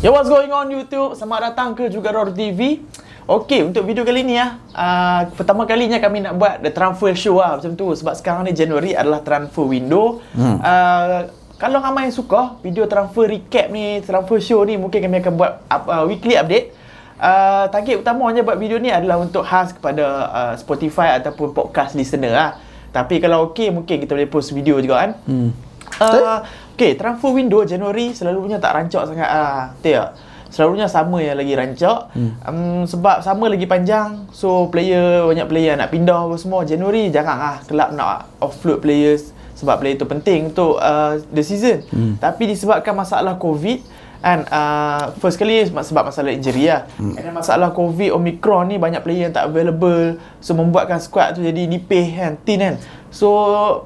Yo, what's going on YouTube? Selamat datang ke Juga Roar TV. Okey, untuk video kali ni ah, uh, pertama kalinya kami nak buat the transfer show lah macam tu sebab sekarang ni Januari adalah transfer window. Hmm. Uh, kalau ramai yang suka video transfer recap ni, transfer show ni mungkin kami akan buat uh, weekly update. Uh, target utamanya buat video ni adalah untuk khas kepada uh, Spotify ataupun podcast listener lah. Tapi kalau okey mungkin kita boleh post video juga kan. Hmm. Uh, okay, transfer window Januari selalunya tak rancak sangat ah. Betul tak? Selalunya sama yang lagi rancak. Hmm. Um, sebab sama lagi panjang. So player banyak player nak pindah apa semua. Januari jangan ah kelab nak offload players sebab player tu penting untuk uh, the season. Hmm. Tapi disebabkan masalah COVID kan uh, first kali sebab masalah injury lah hmm. and masalah covid omicron ni banyak player yang tak available so membuatkan squad tu jadi nipih kan thin kan so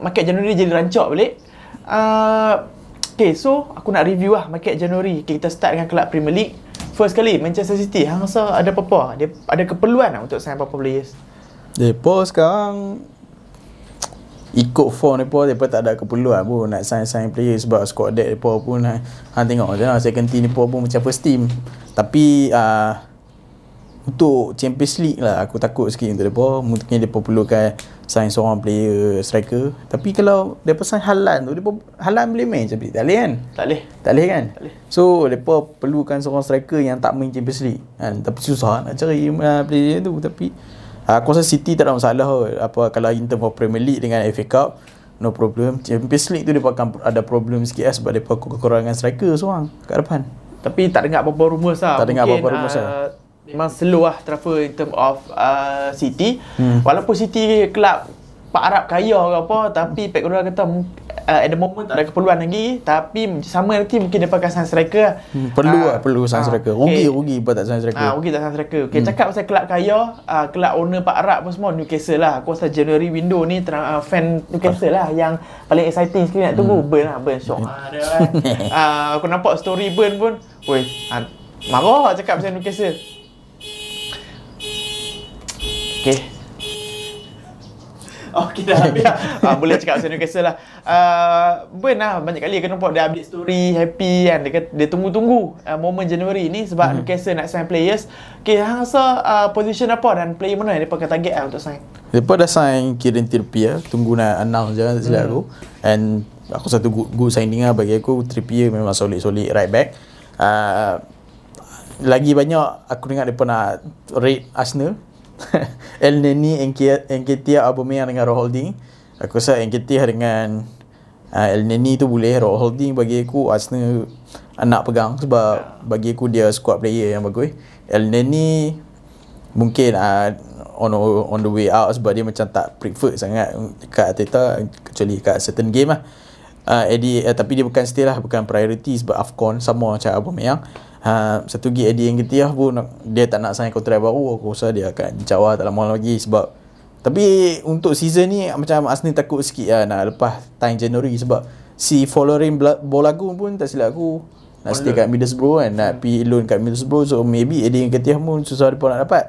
market Januari jadi rancak balik uh, Okay, so aku nak review lah market Januari. Okay, kita start dengan kelab Premier League. First kali, Manchester City. Hang rasa ada apa-apa? Dia ada keperluan lah untuk sign apa-apa players? Depa sekarang ikut form depa depa tak ada keperluan pun nak sign sign player sebab squad depa pun hang tengok je lah second team depa pun macam first team tapi uh, untuk Champions League lah aku takut sikit untuk depa mungkin depa perlukan sign seorang player striker. Tapi kalau depa sign Halan tu depa Halan boleh main Champions League tak boleh kan? Tak boleh. Tak boleh kan? Tak boleh. so depa perlukan seorang striker yang tak main Champions League. Kan? Tapi susah nak cari uh, player tu. Tapi uh, aku rasa City tak ada masalah apa kalau in term of Premier League dengan FA Cup no problem. Champions League tu depa akan ada problem sikit lah sebab depa kekurangan striker seorang kat depan. Tapi tak dengar apa-apa rumours lah. Tak dengar apa-apa rumours lah. uh, memang slow lah transfer in term of uh, City. Hmm. Walaupun City kelab Pak Arab kaya ke apa tapi Pep Guardiola kata uh, at the moment tak ada keperluan lagi. Tapi sama nanti mungkin dia pakai sign striker hmm, perlu uh, lah perlu sign uh, striker rugi okay. rugi buat tak sign striker ah uh, rugi tak sign striker okey hmm. cakap pasal kelab kaya uh, kelab owner Pak Arab pun semua Newcastle lah. Aku rasa January window ni uh, fan Newcastle lah yang paling exciting sekali nak tunggu. Hmm. burn lah burn. Shock uh, uh, aku nampak story burn pun. Weh uh, marah cakap pasal Newcastle Okay. Okey dah habis lah. uh, boleh cakap pasal Newcastle lah. Uh, ben lah banyak kali akan nampak dia update story happy kan. Dia, kata, dia tunggu-tunggu uh, moment January ni sebab hmm. Newcastle nak sign players. Okay, hang rasa uh, position apa dan player mana yang dia pakai target lah untuk sign? Mereka dah sign Kieran Trippier. Tunggu nak announce je silap hmm. aku. And aku satu good, good signing lah bagi aku. Trippier memang solid-solid right back. Uh, lagi banyak aku dengar dia nak rate Arsenal El Neni, Enketia, Aubameyang dengan Roy Holding. Aku rasa Enketia dengan uh, El Neni tu boleh. Roy Holding bagi aku Arsenal anak pegang sebab bagi aku dia squad player yang bagus. El Neni mungkin uh, on on the way out sebab dia macam tak prefer sangat dekat Ateta kecuali kat certain game lah. Uh, Eddie, uh, tapi dia bukan still lah bukan priority sebab AFCON sama macam Aubameyang ha, satu lagi Eddie yang ketiah pun dia tak nak sign kontrak baru aku rasa dia akan jawab tak lama lagi sebab tapi untuk season ni macam Arsenal takut sikit lah nak lepas time January sebab si following Bolagu pun tak silap aku nak stay kat Middlesbrough kan nak pergi loan kat Middlesbrough so maybe Eddie yang ketiah pun susah dia pun nak dapat.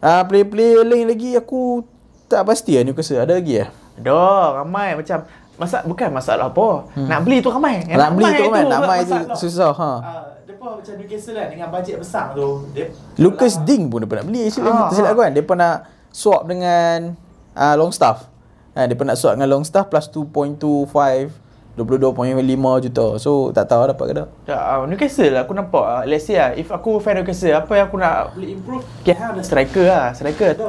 Uh, player-player lain lagi aku tak pasti lah Newcastle ada lagi lah ada ramai. Macam masa bukan masalah apa. Hmm. nak beli tu ramai. Nak beli tu ramai. nak ramai tu susah ha. Uh, depa macam Newcastle kan dengan bajet besar tu. Dia Lucas lah. Ding pun depa nak beli actually. Ah, silap aku kan. Depa nak swap dengan uh, Longstaff. Ha, depa nak swap dengan Longstaff plus 2.25 22.5 juta. So tak tahu dapat ke tak. Ya, uh, Newcastle aku nampak uh, let's say uh, if aku fan Newcastle apa yang aku nak boleh improve? Okay, ada striker lah, striker tu.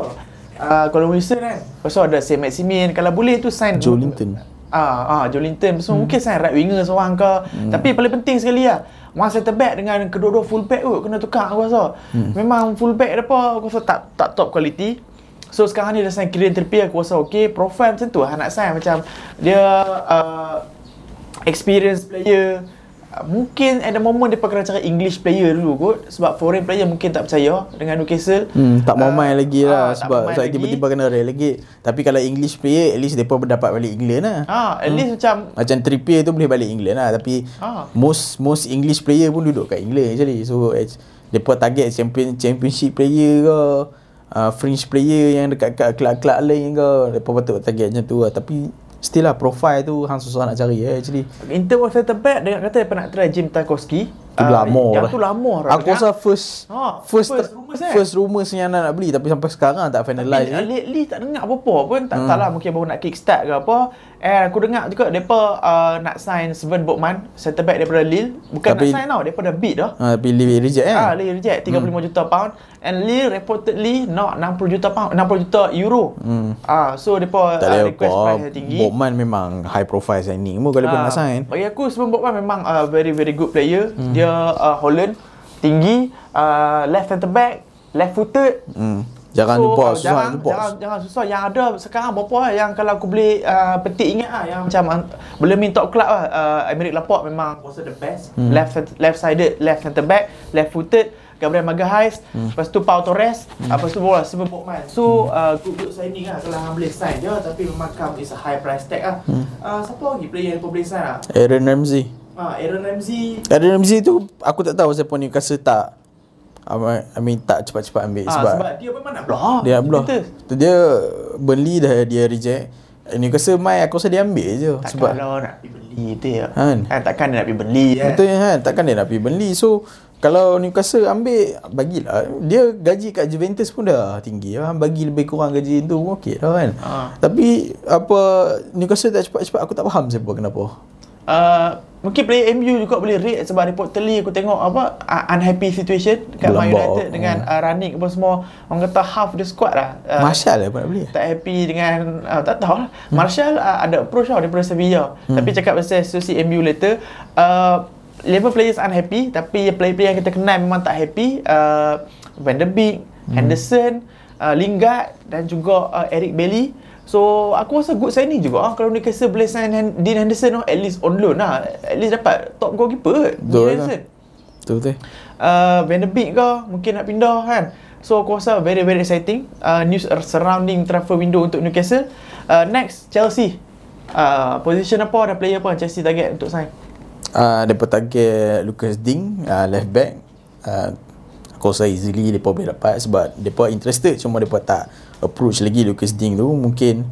Uh, kalau Wilson kan. Lepas ada Sam Maximin. Kalau boleh tu sign Joe Linton. Ah, ah Joe Linton. So hmm. mungkin sign right winger seorang ke. Hmm. Tapi paling penting sekali lah. One center back dengan kedua-dua full back tu kena tukar aku rasa. Hmm. Memang full back apa aku rasa tak tak top quality. So sekarang ni dah sign Kylian Trippier aku rasa okey. Profile macam tu lah nak sign macam dia uh, experience player mungkin at the moment dia kena cari English player dulu kot sebab foreign player mungkin tak percaya dengan Newcastle. Hmm, tak mau main uh, lagi lah uh, sebab sebab tiba-tiba kena relegate tapi kalau English player at least depa dapat balik England lah. Ha, at hmm. least macam macam Trippier tu boleh balik England lah tapi ha. most most English player pun duduk kat England actually. So depa target champion championship player ke uh, fringe player yang dekat kat kelab-kelab lain ke depa patut target macam tu lah. Tapi Still lah profile tu hang susah nak cari eh, actually. In terms of center back dengan kata dia nak try Jim Tarkowski. Tu Ah, lama Yang lah. tu lama dah Aku rasa first Ha, first first rumours, eh? first rumours yang nak, nak beli tapi sampai sekarang tak finalize Tapi, eh. uh, lately tak dengar apa-apa pun tak hmm. tahu lah mungkin baru nak kickstart ke apa and aku dengar juga depa uh, nak sign Sven Botman center back daripada Lille bukan Tapi- nak sign tau daripada bid dah Ha, tapi Lille reject kan? Ah, Lille reject 35 hmm. juta pound and Lille reportedly nak 60 juta pound 60 juta euro. Hmm. Ah, so depa uh, request price yang tinggi. Botman memang high profile signing. Mu kalau pun Ah, nak sign. Bagi aku Sven Botman memang uh, very very good player. Hmm. Dia uh, Holland tinggi, uh, left centre back, left footed. Hmm. Jangan so, lupa uh, susah jangan, box. Jangan, jangan susah. Yang ada sekarang berapa lah yang kalau aku boleh uh, petik ingat lah yang macam uh, boleh main top club lah. Uh, Emerick Laporte memang also the best. Hmm. Left left sided, left centre back, left footed. Gabriel Magalhaes, hmm. lepas tu Pau Torres, hmm. lepas tu bola Simon Botman. So uh, good good signing lah kalau hang boleh sign je tapi memang come is a high price tag lah. Hmm. Uh, siapa lagi player yang kau boleh sign lah? Aaron Ramsey. Ah, Aaron Ramsey. Aaron Ramsey tu aku tak tahu siapa Newcastle tak I mean, I mean tak cepat-cepat ambil Ah, sebab, sebab dia memang nak belah. dia nak. Betul. Tu dia Burnley dah dia reject. Newcastle mai aku rasa dia ambil je Tak sebab kalau nak pergi beli tu ya. Kan? Kan takkan dia nak pergi beli kan. Betul kan Takkan dia nak pergi Burnley So kalau Newcastle ambil Bagilah Dia gaji kat Juventus pun dah tinggi lah. Bagi lebih kurang gaji tu pun okey dah kan Ha. Tapi Apa Newcastle tak cepat-cepat Aku tak faham siapa kenapa Uh, mungkin player MU juga boleh rate sebab reportedly aku tengok apa uh, unhappy situation kat Man. United dengan uh, running apa semua orang kata half the squad lah. Uh, Martial lah apa nak beli tak happy dengan uh, tak tahu lah. Martial uh, ada approach tau daripada Sevilla. Hmm. Tapi cakap pasal associate MU later uh, level players unhappy tapi player-player yang kita kenal memang tak happy uh, Van der Beek, hmm. Henderson, uh, Lingard dan juga uh, Eric Bailey. So aku rasa good signing juga ah kalau Newcastle boleh sign Hen- Dean Henderson oh, at least on loan lah. At least dapat top goalkeeper. Betul Dean lah. Henderson. Betul-betul Uh, Van der Beek ke mungkin nak pindah kan. So aku rasa very very exciting uh, news surrounding transfer window untuk Newcastle. Uh, next Chelsea. Uh, position apa ada player apa Chelsea target untuk sign? uh, Mereka target Lucas Ding uh, Left back uh, Aku rasa easily Mereka boleh dapat Sebab mereka interested Cuma mereka tak Approach lagi Lucas Ding tu Mungkin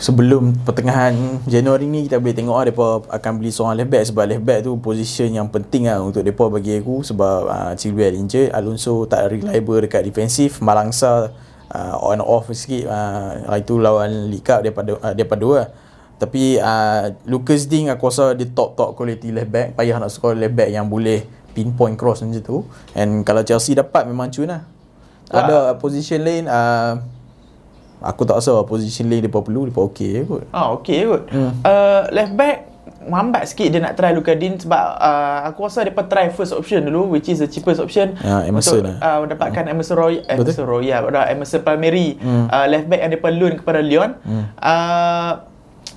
Sebelum pertengahan Januari ni Kita boleh tengok lah Mereka akan beli seorang left back Sebab left back tu Position yang penting lah Untuk mereka bagi aku Sebab uh, Chilwell injured Alonso tak reliable Dekat defensif Malangsa uh, On off sikit uh, Itu lawan League Cup Daripada, uh, daripada dua lah tapi uh, Lucas Ding aku rasa dia top top quality left back. Payah nak score left back yang boleh pinpoint cross macam tu. And kalau Chelsea dapat memang cun lah. Ada position lain uh, aku tak rasa position lain dia perlu dia okey je kot. Ah okay kot. Hmm. Uh, left back Mambat sikit dia nak try Luka Dean sebab uh, aku rasa dia try first option dulu which is the cheapest option Ya, Emerson untuk lah. uh, mendapatkan Emerson Roy eh, Emerson Royal pada Emerson Palmieri Hmm. uh, left back yang depa loan kepada Lyon. Hmm. Uh,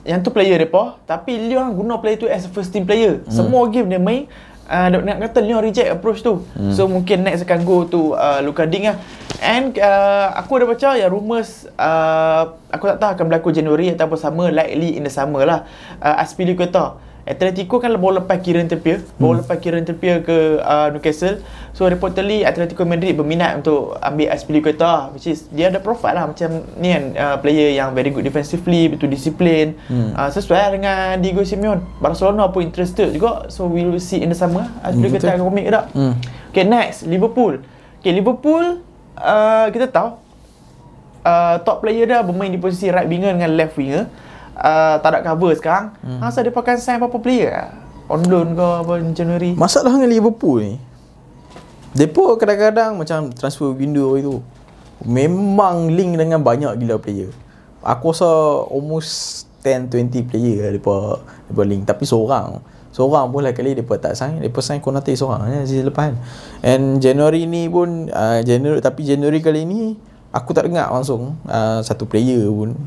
yang tu player depa tapi Lyon guna player tu as a first team player. Hmm. Semua game dia main Uh, nak kata Lyon reject approach tu hmm. So mungkin next akan go to uh, Luka Ding lah And uh, aku ada baca yang rumours uh, Aku tak tahu akan berlaku Januari ataupun sama Likely in the summer lah. Uh, Aspilicueta Atletico kan baru lepas Kieran Trippier. Baru lepas Kieran Trippier ke uh, Newcastle. So reportedly Atletico Madrid berminat untuk ambil Aspilicueta Which is dia ada profile lah. Macam ni kan uh, Player yang very good defensively Betul disiplin. Hmm. uh, Sesuai lah dengan Diego Simeone. Barcelona pun interested juga. So we will see in the summer. Aspilicueta betul. akan komit ke tak? Hmm. Okay next. Liverpool. Okay Liverpool uh, Kita tahu uh, Top player dia bermain di posisi right winger dengan left winger uh, Tak ada cover sekarang. Hmm. Masa dia pakai sign apa-apa player lah On loan ke apa Januari Masalah dengan Liverpool ni Depa kadang-kadang macam transfer window itu memang link dengan banyak gila player. Aku rasa almost 10 20 player lah depa depa link. Tapi seorang seorang pun lah kali depa tak sign depa sign Konate seorang je season lepas kan. And January ni pun uh, January tapi January kali ni aku tak dengar langsung uh, satu player pun.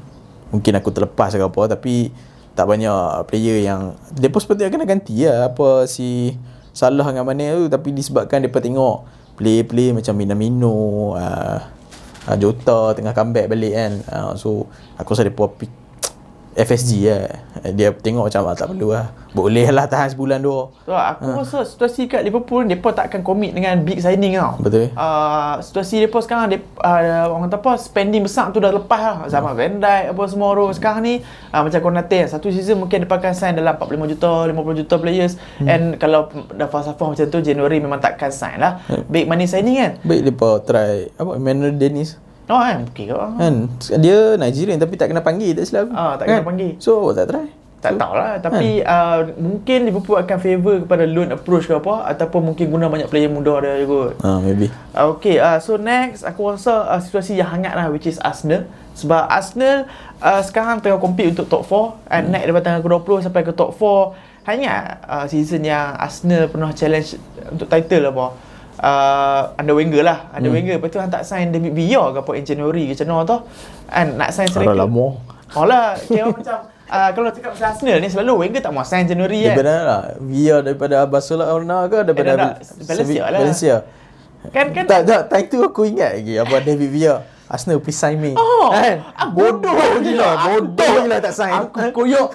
Mungkin aku terlepas ke apa tapi tak banyak player yang depa seperti akan ganti lah apa si Salah dengan mana tu. Tapi disebabkan depa tengok play-play macam Minamino uh, Jota tengah comeback balik kan. Uh, so aku rasa depa pick FSG lah. Dia tengok macam ah, tak perlu lah. Boleh lah tahan sebulan dua. So, aku ha. rasa situasi kat Liverpool mereka takkan commit dengan big signing tau. Betul. Uh, situasi mereka sekarang dia uh, orang kata apa spending besar tu dah lepas lah. Zaman hmm. Van Dijk apa semua tu. Sekarang ni uh, macam Konate satu season mungkin dia pakai sign dalam 45 juta, 50 juta players hmm. and kalau dah falsafah macam tu January memang takkan sign lah. Hmm. Big money signing kan. Baik depa try apa Emmanuel Dennis. Oh kan, okey ke? Kan dia Nigerian tapi tak kena panggil tak silap. Ah, tak kena kan? panggil. So tak try. Tak tahulah tapi hmm. uh, mungkin Liverpool akan favor kepada loan approach ke apa ataupun mungkin guna banyak player muda dia juga. Ah uh, maybe. Uh, okay, uh, so next aku rasa uh, situasi yang hangat lah which is Arsenal sebab Arsenal uh, sekarang tengah compete untuk top 4 and hmm. naik daripada tangga ke-20 sampai ke top 4. Hanya uh, season yang Arsenal pernah challenge untuk title apa. Uh, under Wenger lah Under hmm. Wenger Lepas tu hantar sign David Villa ke apa In January ke macam tu And nak sign striker Lama Oh lah Kira macam uh, kalau cakap pasal Arsenal ni selalu Wenger tak mau sign January kan. Daripada lah. Via daripada Barcelona ke daripada eh, Valencia lah. Valencia. Kan kan tak tak time tu aku ingat lagi apa David Villa. Arsenal please sign me. Oh, kan? Bodoh gila. Bodoh gila tak sign. Aku koyok.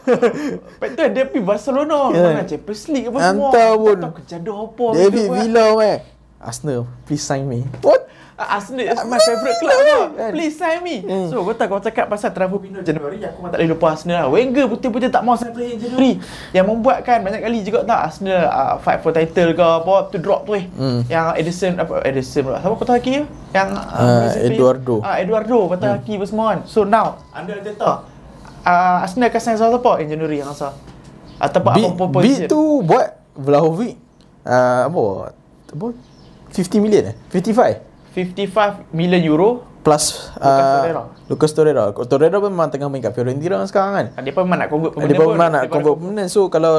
Betul dia pergi Barcelona. Yeah. Mana Champions League apa semua. Antara pun. Tak kejadah apa. David Villa meh. Arsenal please sign me. What? Arsenal is my favourite club lah. Please sign me. Hmm. So, kau tak kau cakap pasal transfer window Januari, aku memang tak boleh lupa Arsenal lah. Wenger betul-betul tak mau sign player Januari. Yang membuatkan banyak kali juga tak Arsenal uh, fight for title ke apa, tu drop tu eh. Hmm. Yang Edison, apa, Edison pula. Siapa kau tahu lagi Yang uh, Eduardo. Ah, uh, Eduardo, patah hmm. kaki semua kan. So, now, under Arteta, uh, Arsenal akan sign siapa in Januari yang rasa? Ataupun B, apa position? B tu buat Vlahovic, uh, apa, apa, 50 million eh? 55? 55 million euro plus Lucas uh, Torreira. Lucas Torreira. Torreira pun memang tengah main kat Fiorentina sekarang kan. Dia pun memang nak convert pemain. Dia pun memang nak convert pemain. So kalau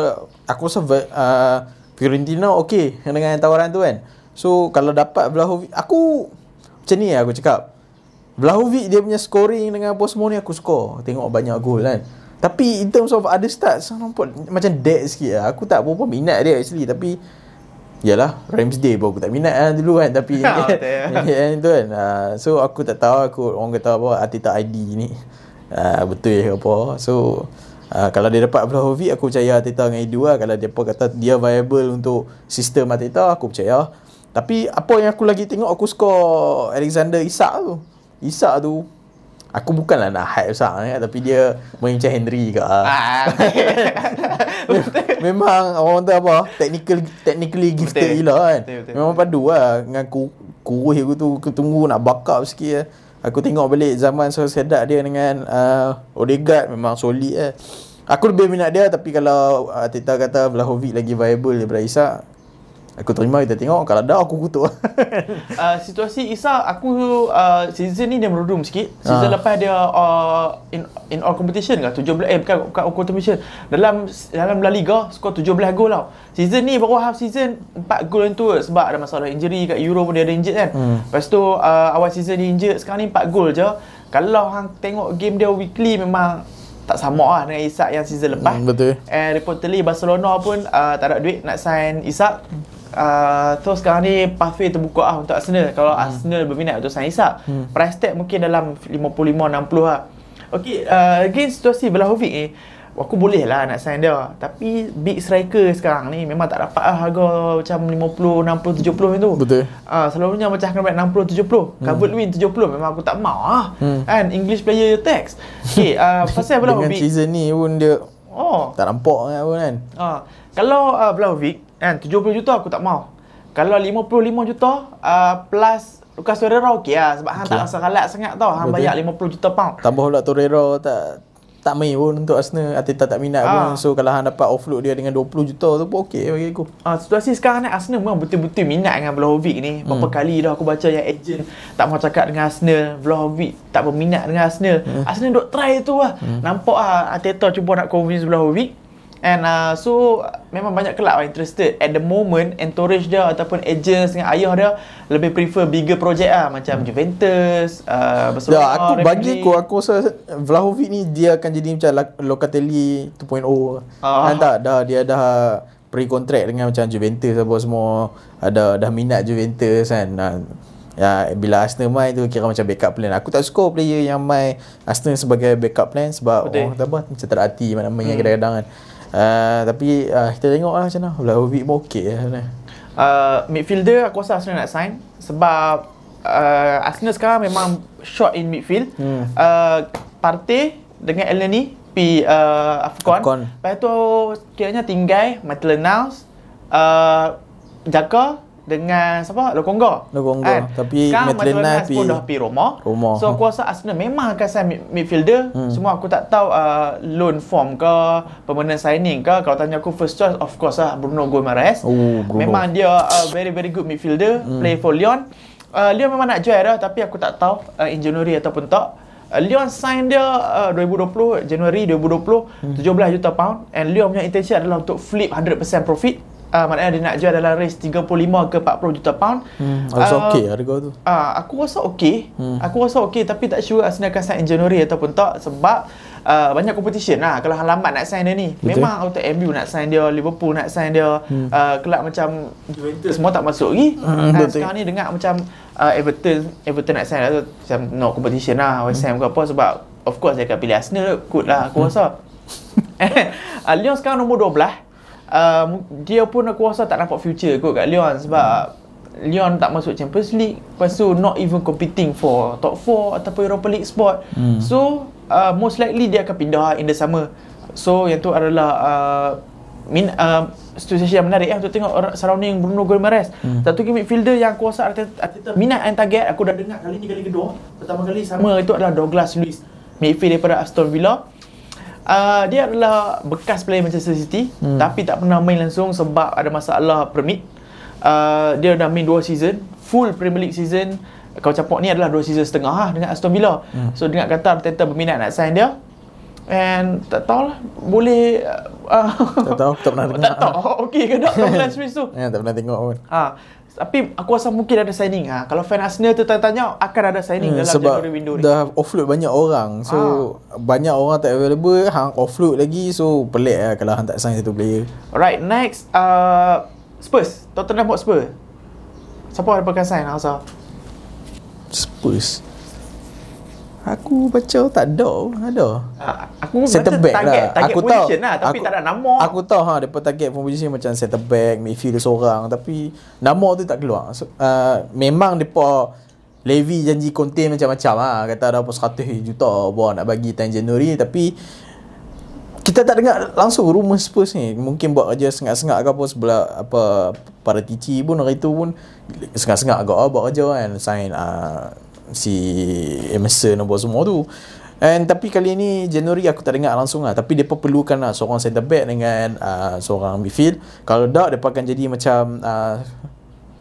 aku rasa uh, Fiorentina okey dengan tawaran tu kan. So kalau dapat Vlahovic aku macam ni aku cakap. Vlahovic dia punya scoring dengan semua ni aku suka. Tengok banyak gol kan. Tapi in terms of other stats nampak macam dead sikit lah. Aku tak berapa minat dia actually tapi Yalah Ramsday pun aku tak minat lah dulu kan Tapi yang tu kan. Uh, So aku tak tahu aku Orang kata apa Atita ID ni. Uh, Betul ke apa. So uh, Kalau dia dapat Vlahovic Aku percaya Atita dengan Edu lah. Kalau dia pun kata Dia viable untuk Sistem Atita Aku percaya. Tapi apa yang aku lagi tengok Aku suka Alexander Isak tu. Isak tu Aku bukanlah nak hype sangat eh, tapi dia main macam Henry ke. Ah. Memang orang tu apa? Technical technically gifted gila kan. Betul, betul. Memang padu lah dengan ku kurus aku tu aku tunggu nak backup sikit eh. Aku tengok balik zaman Solskjaer dia dengan uh, Odegaard memang solid eh. Aku lebih minat dia tapi kalau uh, Tita kata Vlahovic lagi viable daripada Isak Aku terima kita tengok Kalau dah aku kutuk uh, Situasi Isa Aku uh, Season ni dia merudum sikit Season uh. lepas dia uh, in, in all competition ke 17 Eh bukan, bukan all competition Dalam Dalam La Liga Skor 17 gol tau Season ni baru half season 4 gol tu Sebab ada masalah injury Kat Euro pun dia ada injured kan hmm. Lepas tu uh, Awal season ni injured Sekarang ni 4 gol je Kalau hang tengok game dia weekly Memang tak sama lah dengan Isak yang season lepas. Hmm, betul. And reportedly Barcelona pun uh, tak ada duit nak sign Isak. Uh, so sekarang ni pathway terbuka lah untuk Arsenal kalau hmm. Arsenal berminat untuk sign Isak hmm. price tag mungkin dalam 55-60 lah ok uh, again situasi Vlahovic ni aku boleh lah nak sign dia tapi big striker sekarang ni memang tak dapat lah harga macam 50, 60, 70 macam tu betul uh, selalunya macam akan dapat 60, 70 hmm. covered win 70 memang aku tak mau lah hmm. kan English player tax ok uh, pasal Vlahovic dengan season ni pun dia oh. tak nampak kan uh, kalau uh, Vlahovic Kan 70 juta aku tak mau. Kalau 55 juta uh, plus Lucas Torreira okey lah sebab hang okay. tak rasa kalat sangat tau. Hang bayar 50 juta pound. Tambah pula Torreira tak tak main pun untuk Arsenal Ateta tak minat ha. pun so kalau hang dapat offload dia dengan 20 juta tu pun okey bagi aku ah, situasi sekarang ni Arsenal memang betul-betul minat dengan Vlahovic ni berapa hmm. kali dah aku baca yang agent tak mau cakap dengan Arsenal Vlahovic tak berminat dengan Arsenal hmm. Arsenal duk try tu lah hmm. nampak lah Ateta cuba nak convince Vlahovic And uh, so memang banyak kelab lah interested At the moment entourage dia ataupun agents dengan ayah dia Lebih prefer bigger project lah Macam hmm. Juventus, uh, Barcelona ya, Aku bagi aku, aku rasa Vlahovic ni dia akan jadi macam Locatelli 2.0 uh. Kan tak, dah, dia dah pre-contract dengan macam Juventus apa semua Ada dah minat Juventus kan Ya, bila Arsenal main tu kira macam backup plan. Aku tak suka player yang main Arsenal sebagai backup plan sebab Betul. orang kata apa macam tak hati mana main hmm. kadang-kadang kan. Uh, tapi uh, kita tengok lah macam mana. Vlahovic pun okey lah sebenarnya. Uh, midfielder aku rasa Arsenal nak sign sebab uh, Arsenal sekarang memang short in midfield. Hmm. Uh, Partey dengan Elneny pi uh, Afcon. Afcon. Lepas tu kiranya tinggal Maitland-Niles, uh, Jaka dengan siapa? Lokonga. Lokonga. Tapi sekarang Maitland-Niles Maitland-Niles pun pi- dah pi Roma. Roma. So aku rasa Arsenal memang akan sign mid- midfielder. Hmm. Semua aku tak tahu uh, loan form ke, permanent signing ke. Kalau tanya aku first choice of course lah Bruno Guimaraes. Oh, Bruno. Memang dia uh, very very good midfielder, hmm. play for Lyon. Uh, Lyon memang nak jual dah tapi aku tak tahu uh, in January ataupun tak. Uh, Lyon sign dia uh, 2020 Januari 2020 hmm. 17 juta pound and Lyon punya intention adalah untuk flip 100% profit. Uh, maknanya dia nak jual dalam range 35 ke 40 juta pound. Hmm, rasa Uh, okey harga tu. Ah, aku rasa okey. Hmm. Aku rasa okey tapi tak sure Arsenal akan sign January ataupun tak sebab uh, banyak competition lah kalau halaman nak sign dia ni. Betul. Memang auto MU nak sign dia, Liverpool nak sign dia, hmm. uh, kelab macam Juventus semua tak masuk lagi. Hmm, Hmm, betul. sekarang ni dengar macam uh, Everton Everton nak sign lah tu macam no competition lah West Ham ke apa sebab of course dia akan pilih Arsenal kot lah aku rasa. uh, Lyon sekarang nombor 12 uh, dia pun aku rasa tak nampak future kot kat Lyon sebab Lyon tak masuk Champions League. Lepas tu not even competing for top 4 ataupun Europa League spot. Hmm. so uh, most likely dia akan pindah in the summer. So yang tu adalah uh, min, uh, situasi yang menarik. Ya, untuk tengok orang surrounding Bruno Guimaraes. Hmm. satu lagi midfielder yang aku rasa Arteta, Arteta minat and target aku dah dengar kali ni kali kedua. Pertama kali sama. Itu adalah Douglas Luiz midfield daripada Aston Villa Uh, dia adalah bekas player Manchester City hmm. tapi tak pernah main langsung sebab ada masalah permit. Uh, dia dah main 2 season, full Premier League season. Kalau capok ni adalah 2 season setengah lah dengan Aston Villa. Hmm. So dengar kata Arteta berminat nak sign dia. And tak tahulah boleh uh, Tak tahu, tak pernah dengar. tak tahu. Okey ke tak Luiz tu? Ya, tak pernah tengok pun. Ha, tapi aku rasa mungkin ada signing. Ha, kalau fan Arsenal tu tanya akan ada signing Hmm, dalam sebab January window ni. dah offload banyak orang so banyak orang tak available hang offload lagi so pelik lah kalau hang tak sign satu player Alright, next uh, Spurs, Tottenham Hotspur. Siapa ada pakai sign Rasa? Spurs aku baca tak ada. Ada. Uh, aku Center baca back target, lah. target Aku tahu position lah Tapi aku, tak ada nama. Aku tahu ha Depa target position macam center back Midfield seorang Tapi Nama tu tak keluar. So, uh, Memang depa Levy janji contain macam-macam ha. Kata ada apa 100 juta Buat nak bagi time Januari Tapi kita tak dengar langsung rumor Spurs ni mungkin buat kerja sengak-sengak ke apa sebelah apa para tici pun hari tu pun sengak-sengak agak ah, buat kerja kan sign uh, si Emerson apa semua tu. And tapi kali ni Januari aku tak dengar langsung lah. Tapi mereka perlukan lah seorang center back dengan uh, seorang midfield. Kalau tak mereka akan jadi macam uh,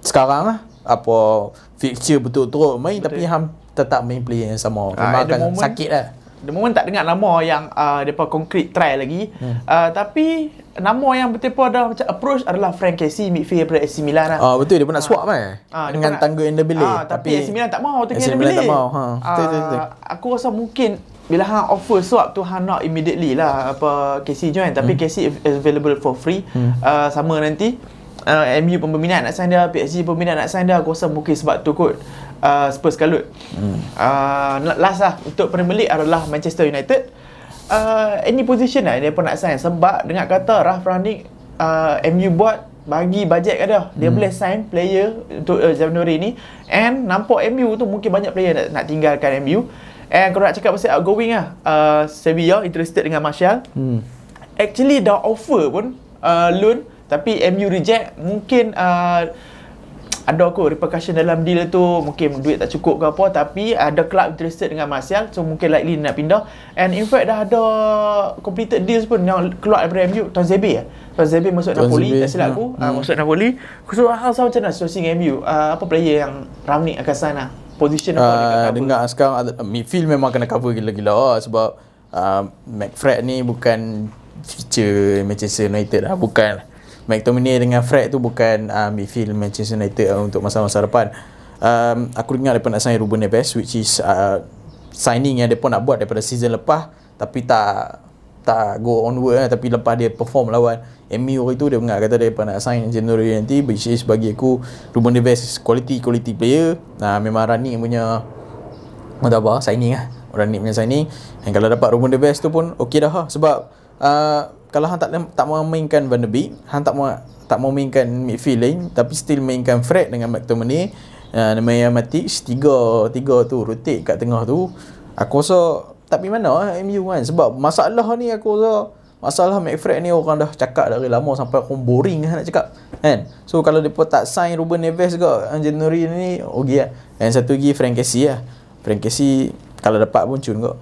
sekarang lah. Apa fixture betul-betul main Tapi ham tetap main player yang sama. Ah, Memang akan moment- sakit lah. The moment tak dengar nama yang uh, Mereka concrete try lagi. Hmm. uh, Tapi Nama yang betul-betul ada macam approach adalah Frank Casey Midfield daripada AC Milan lah. Ah betul dia pun nak swap kan? Ah, dia dengan pun nak- tangga Endebele Ah, tapi, AC Milan tak mau AC Tengah Milan tak mau ha. Betul betul, betul. Ah, Aku rasa mungkin bila hang offer swap tu hang nak immediately lah apa Casey join. Tapi hmm. Casey is available for free. Hmm. uh, sama nanti uh, MU pun berminat nak sign dia PSG pun berminat nak sign dia. Aku rasa mungkin sebab tu kot uh, Spurs kalut. Hmm. uh, last lah untuk Premier League adalah Manchester United uh, any position lah. Dia pun nak sign. Sebab dengar kata Ralph Rangnick uh, MU buat bagi bajet kat dia. Dia hmm. boleh sign player untuk uh, Januari ni. And nampak MU tu mungkin banyak player nak, nak tinggalkan MU and kalau nak cakap pasal outgoing lah. Uh, Sevilla interested dengan Martial. Hmm. actually dah offer pun uh, loan. Tapi MU reject. Mungkin uh, ada aku repercussion dalam deal tu mungkin duit tak cukup ke apa tapi ada club interested dengan Martial so mungkin likely nak pindah. And in fact dah ada completed deals pun yang keluar daripada MU Tuan Zebe eh Tuan Zebe masuk Tuan Napoli Zebe, tak silap aku. hmm. uh, masuk Napoli. So hal sama macam mana situasi dengan MU uh, apa player yang Ramnik akan sign lah? Position apa? Uh, dengar sekarang midfield memang kena cover gila-gila lah sebab uh, McFred ni bukan feature Manchester United lah bukan McTominay dengan Fred tu bukan uh, midfield Manchester United lah untuk masa-masa depan. Um, aku dengar mereka nak sign Ruben Neves which is uh, signing yang mereka nak buat daripada season lepas tapi tak tak go onward lah tapi lepas dia perform lawan MU itu dia dengar kata dia nak sign January nanti which is bagi aku Ruben Neves quality quality player. Nah memang running punya Mana apa signing lah running punya signing. Dan kalau dapat Ruben Neves tu pun okey dah lah sebab uh, kalau hang tak tak mau mainkan Van de Beek hang tak mau tak mau mainkan midfield lain tapi still mainkan Fred dengan McTominay uh, nama yang mati tiga tiga tu rotate kat tengah tu aku rasa tapi mana eh, MU kan sebab masalah ni aku rasa Masalah McFred ni orang dah cakap dari lama sampai aku boring lah nak cakap kan. So kalau pun tak sign Ruben Neves ke January ni okey lah. Dan satu lagi Frank Casey lah. Frank Casey kalau dapat pun cun kok.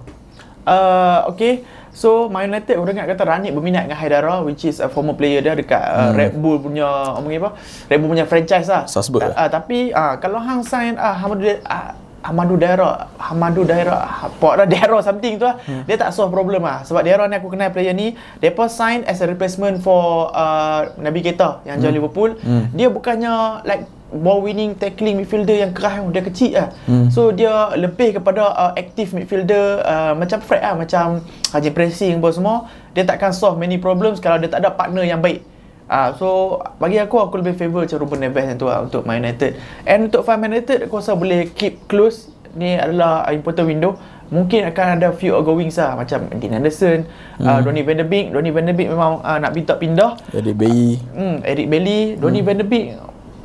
Uh, okay. So Man United orang ingat kata Ranit berminat dengan Haidara which is a former player dia dekat uh, hmm. Red Bull punya omong apa? Red Bull punya franchise lah. Salzburg. Uh, uh, tapi uh, kalau hang sign uh, Hamadu uh, Hamadu Daira Hamadu Daira dah Daira something tu lah hmm. Dia tak solve problem lah Sebab Daira ni aku kenal player ni Depa sign as a replacement for uh, Nabi Keita Yang hmm. join Liverpool hmm. Dia bukannya like ball winning tackling midfielder yang keras dia kecil lah. Hmm. So dia lebih kepada uh, active midfielder uh, macam Fred lah macam Haji pressing apa semua dia takkan solve many problems kalau dia tak ada partner yang baik. Ah, uh, so bagi aku aku lebih favor macam Ruben Neves yang tu lah untuk Man United. And untuk Man United aku rasa boleh keep close. Ni adalah important window. Mungkin akan ada few outgoings lah macam Dean Anderson, hmm. uh, Donny van de Beek. Donny van de Beek memang uh, nak pindah pindah. Eric Bailly. Uh, hmm, Eric Bailly, Donny hmm. van de Beek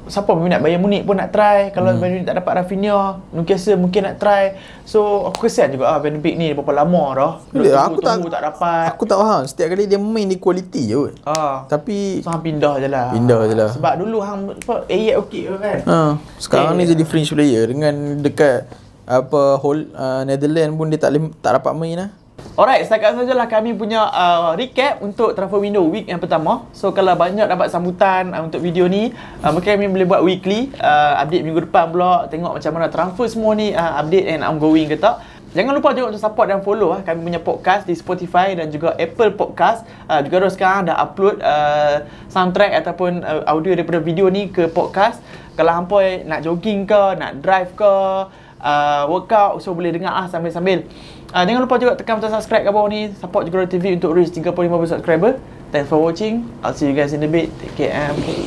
siapa minat Bayern Munich pun nak try. Kalau hmm. Bayern Munich tak dapat Rafinha Newcastle mungkin nak try. So aku kesian juga ah Van Beek ni berapa lama dah. Bila, aku tak, tak dapat. aku tak faham. Setiap kali dia main di quality je ah. tapi so hang pindah je lah. Pindah je lah. Sebab dulu hang apa AET okey kan? Ha. sekarang eh, ni jadi fringe player dengan dekat apa whole uh, Netherlands pun dia tak tak dapat main lah Alright, setakat sajalah kami punya uh, recap untuk transfer window week yang pertama. So kalau banyak dapat sambutan uh, untuk video ni, uh, mungkin kami boleh buat weekly uh, update minggu depan pula tengok macam mana transfer semua ni uh, update and ongoing ke tak. Jangan lupa juga untuk support dan follow uh, kami punya podcast di Spotify dan juga Apple Podcast. Uh, juga dah sekarang dah upload uh, soundtrack ataupun uh, audio daripada video ni ke podcast. Kalau hampa nak jogging ke, nak drive ke, uh, workout so boleh dengar ah sambil-sambil. Uh, jangan lupa juga tekan button subscribe kat bawah ni. Support juga TV untuk reach 35 subscriber. Thanks for watching. I'll see you guys in a bit. Take care and peace.